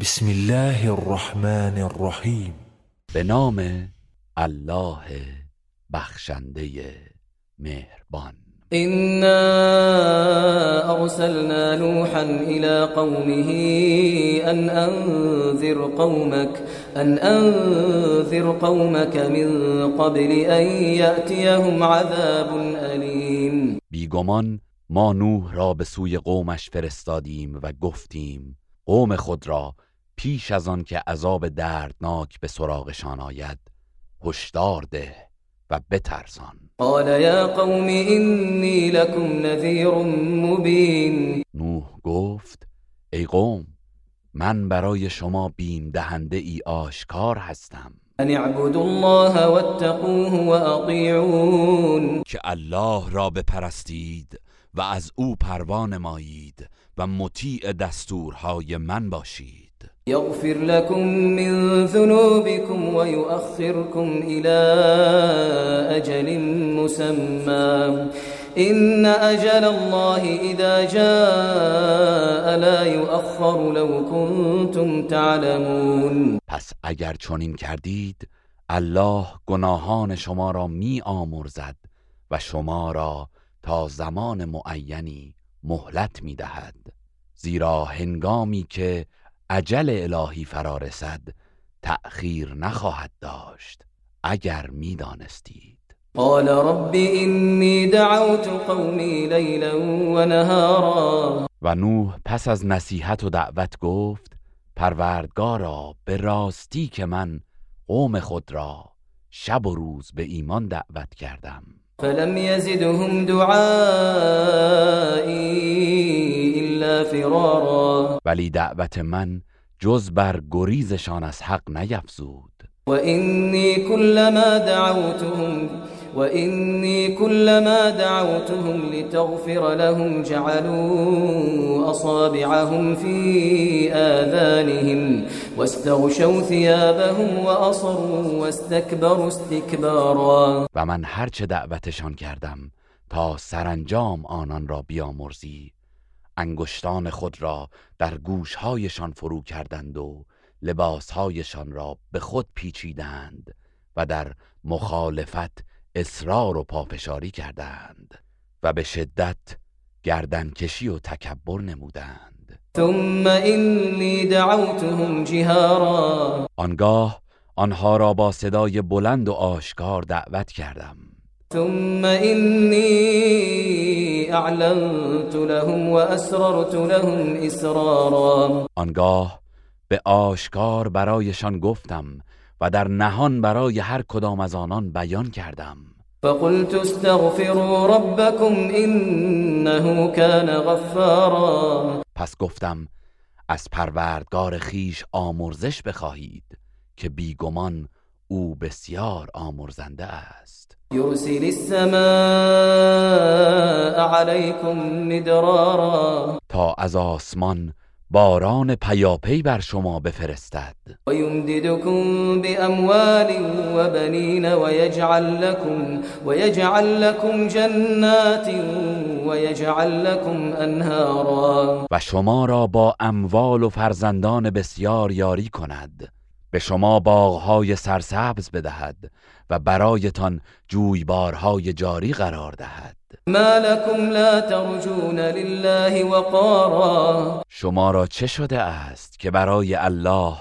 بسم الله الرحمن الرحیم به نام الله بخشنده مهربان. إنا أرسلنا نوحا إلى قومه أن أنذر قومك أن أنذر قومك من قبل أن يأتيهم عذاب أليم. بیگمان ما نوح را به سوی قومش فرستادیم و گفتیم قوم خود را پیش از آن که عذاب دردناک به سراغشان آید هشدار ده و بترسان. قال يا قوم إني لكم نذير مبين نوح گفت ای قوم من برای شما بیم دهنده ای آشکار هستم. أن اعبدوا الله واتقوه وأطيعون که الله را بپرستید و از او پروا نمایید و مطیع دستورهای من باشید. يغفر لكم من ذنوبكم ويؤخركم إلى أجل مسمى. إن أجل الله إذا جاء لا يؤخر لو كنتم تعلمون. پس اگر چنین کردید الله گناهان شما را می آمرزد و شما را تا زمان معینی مهلت می دهد. زیرا هنگامی که عجل الهی فرا رسد تأخیر نخواهد داشت اگر می‌دانستید قال رب إني دعوت قومي ليلا ونهارا. و نوح پس از نصیحت و دعوت گفت پروردگارا به راستی که من قوم خود را شب و روز به ایمان دعوت کردم. فلم يزدهم دعائي إلا فرارا. ولی دعوت من جز بر گریزشان از حق نیفزود. وإني كلما دعوتهم وإني كلما دعوتهم لتغفر لهم جعلوا أصابعهم في آذانهم واستغشوا ثيابهم وأصروا واستكبروا استكبارا. و من هرچه دعوتشان کردم تا سرانجام آنان را بیامرزی انگشتان خود را در گوشهایشان فرو کردند و لباسهایشان را به خود پیچیدند و در مخالفت اصرار و پافشاری کردند و به شدت گردنکشی و تکبر نمودند. ثم إني دعوتهم جهارا. آنگاه آنها را با صدای بلند و آشکار دعوت کردم. ثم إني أعلنت لهم وأسررت لهم إسرارا. آنگاه به آشکار برایشان گفتم و در نهان برای هر کدام از آنان بیان کردم. فقلت استغفروا ربكم إنه كان غفارا. پس گفتم از پروردگار خیش آمرزش بخواهید که بیگمان او بسیار آمرزنده است. يرسل السماء عليكم مدرارا. تا از آسمان باران پیاپی بر شما بفرستد. ويمددكم بأموال وبنين ويجعل لكم ويجعل لكم جنات ويجعل لكم أنهارا. و شما را با اموال و فرزندان بسیار یاری کند. به شما باغهای سرسبز بدهد. و برایتان جویبارهای جاری قرار دهد. ما لكم لا ترجون لله وقارا. شما را چه شده است که برای الله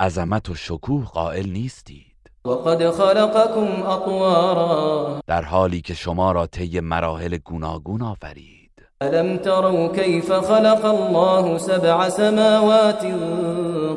عظمت و شکوه قائل نیستید؟ وقد خلقكم أطوارا در حالی که شما را طی مراحل گوناگون آفرید. ألم تروا كيف خلق الله سبع سماوات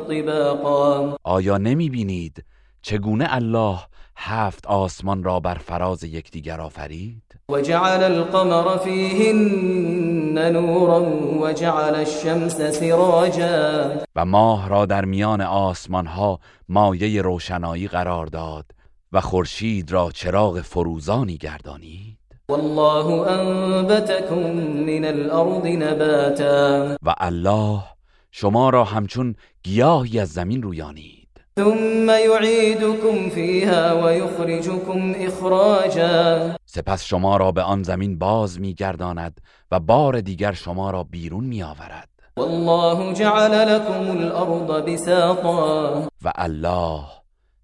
طباقا. آیا نمی بینید چگونه الله هفت آسمان را بر فراز یکدیگر آفرید؟ وجعل القمر فيهن نورا وجعل الشمس سراجا. و ماه را در میان آسمان ها مایه روشنایی قرار داد و خورشید را چراغ فروزانی گردانید. والله أنبتكم من الأرض نباتا. و الله شما را همچون گیاهی از زمین رویانید. ثم يعيدكم فيها ويخرجكم إخراجا. سپس شما را به آن زمین باز میگرداند و بار دیگر شما را بیرون میآورد. والله جعل لكم الارض بساطا. و الله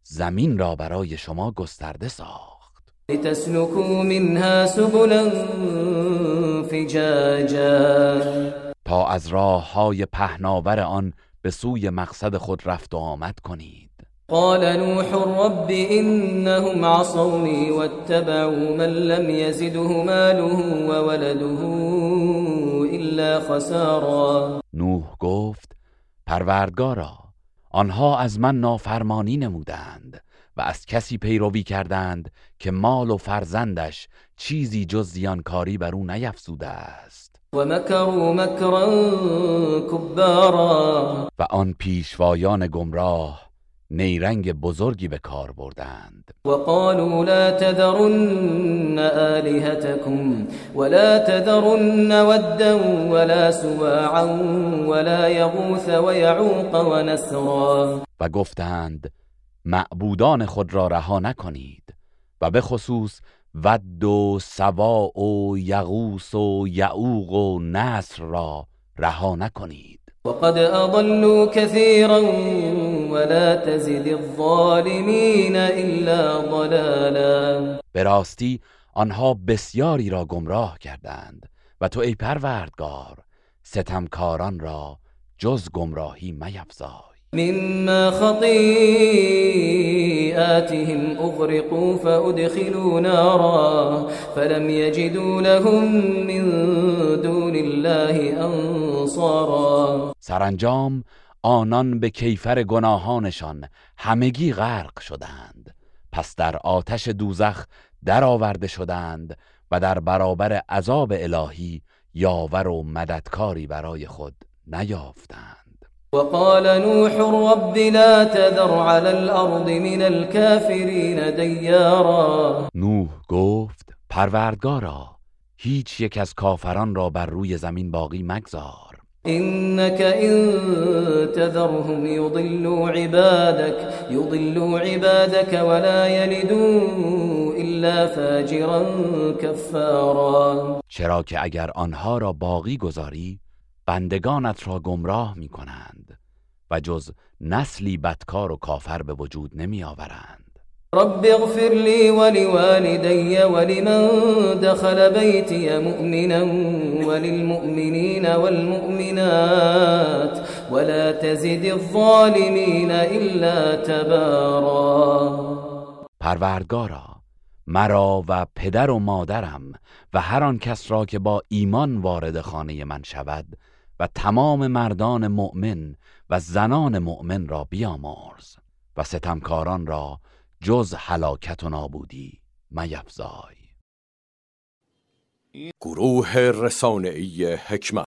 زمین را برای شما گسترده ساخت. لتسلكوا منها سبلا فجاجا. تا از راه های پهناور آن به سوی مقصد خود رفت و آمد کنید. قال نوح رب إنهم عصوني واتبعوا من لم يزده ماله وولده إلا خسارا. نوح گفت پروردگارا آنها از من نافرمانی نمودند. و از کسی پیروی کردند که مال و فرزندش چیزی جز زیانکاری بر او نیفزوده است. ومكروا مكرا كبارا و آن پیشوایان گمراه نیرنگ بزرگی به کار بردند. وقالوا لا تذرن آلهتكم ولا تذرن ودا ولا سواعا ولا يغوث ويعوق ونسرا و گفتند معبودان خود را رها نکنید و به خصوص ود و سواع و یغوس و یعوق و نصر را رها نکنید. وقد أضلوا كثيرا ولا تزد الظالمين إلا ضلالا. به راستی آنها بسیاری را گمراه کردند و تو ای پروردگار ستمکاران را جز گمراهی میفزای مما خطيئاتهم أغرقوا فأدخلوا نارا فلم يجدوا لهم من دون الله أنصارا. سرانجام آنان به کیفر گناهانشان همگی غرق شدند. پس در آتش دوزخ درآورده شدند و در برابر عذاب الهی یاور و مددکاری برای خود نیافتند. وقال نوح رب لا تذر على الأرض من الكافرين ديارا. نوح گفت پروردگارا هیچ یک از کافران را بر روی زمین باقی مگذار. إنك إن تذرهم يضلوا عبادك يضلوا عبادك ولا يلدوا إلا فاجرا كفارا. چرا که اگر آنها را باقی گذاری بندگانت را گمراه می کنند و جز نسلی بدکار و کافر به وجود نمی آورند. رب اغفر لي ولوالدي ولمن دخل بيتي مؤمنا وللمؤمنين والمؤمنات ولا تزد الظالمين إلا تبارا. پروردگارا مرا و پدر و مادرم و هر آن کس را که با ایمان وارد خانه من شود و تمام مردان مؤمن و زنان مؤمن را بیامرز و ستمکاران را جز هلاکت و نابودی میفزای. گروه رسانه‌ای حکمت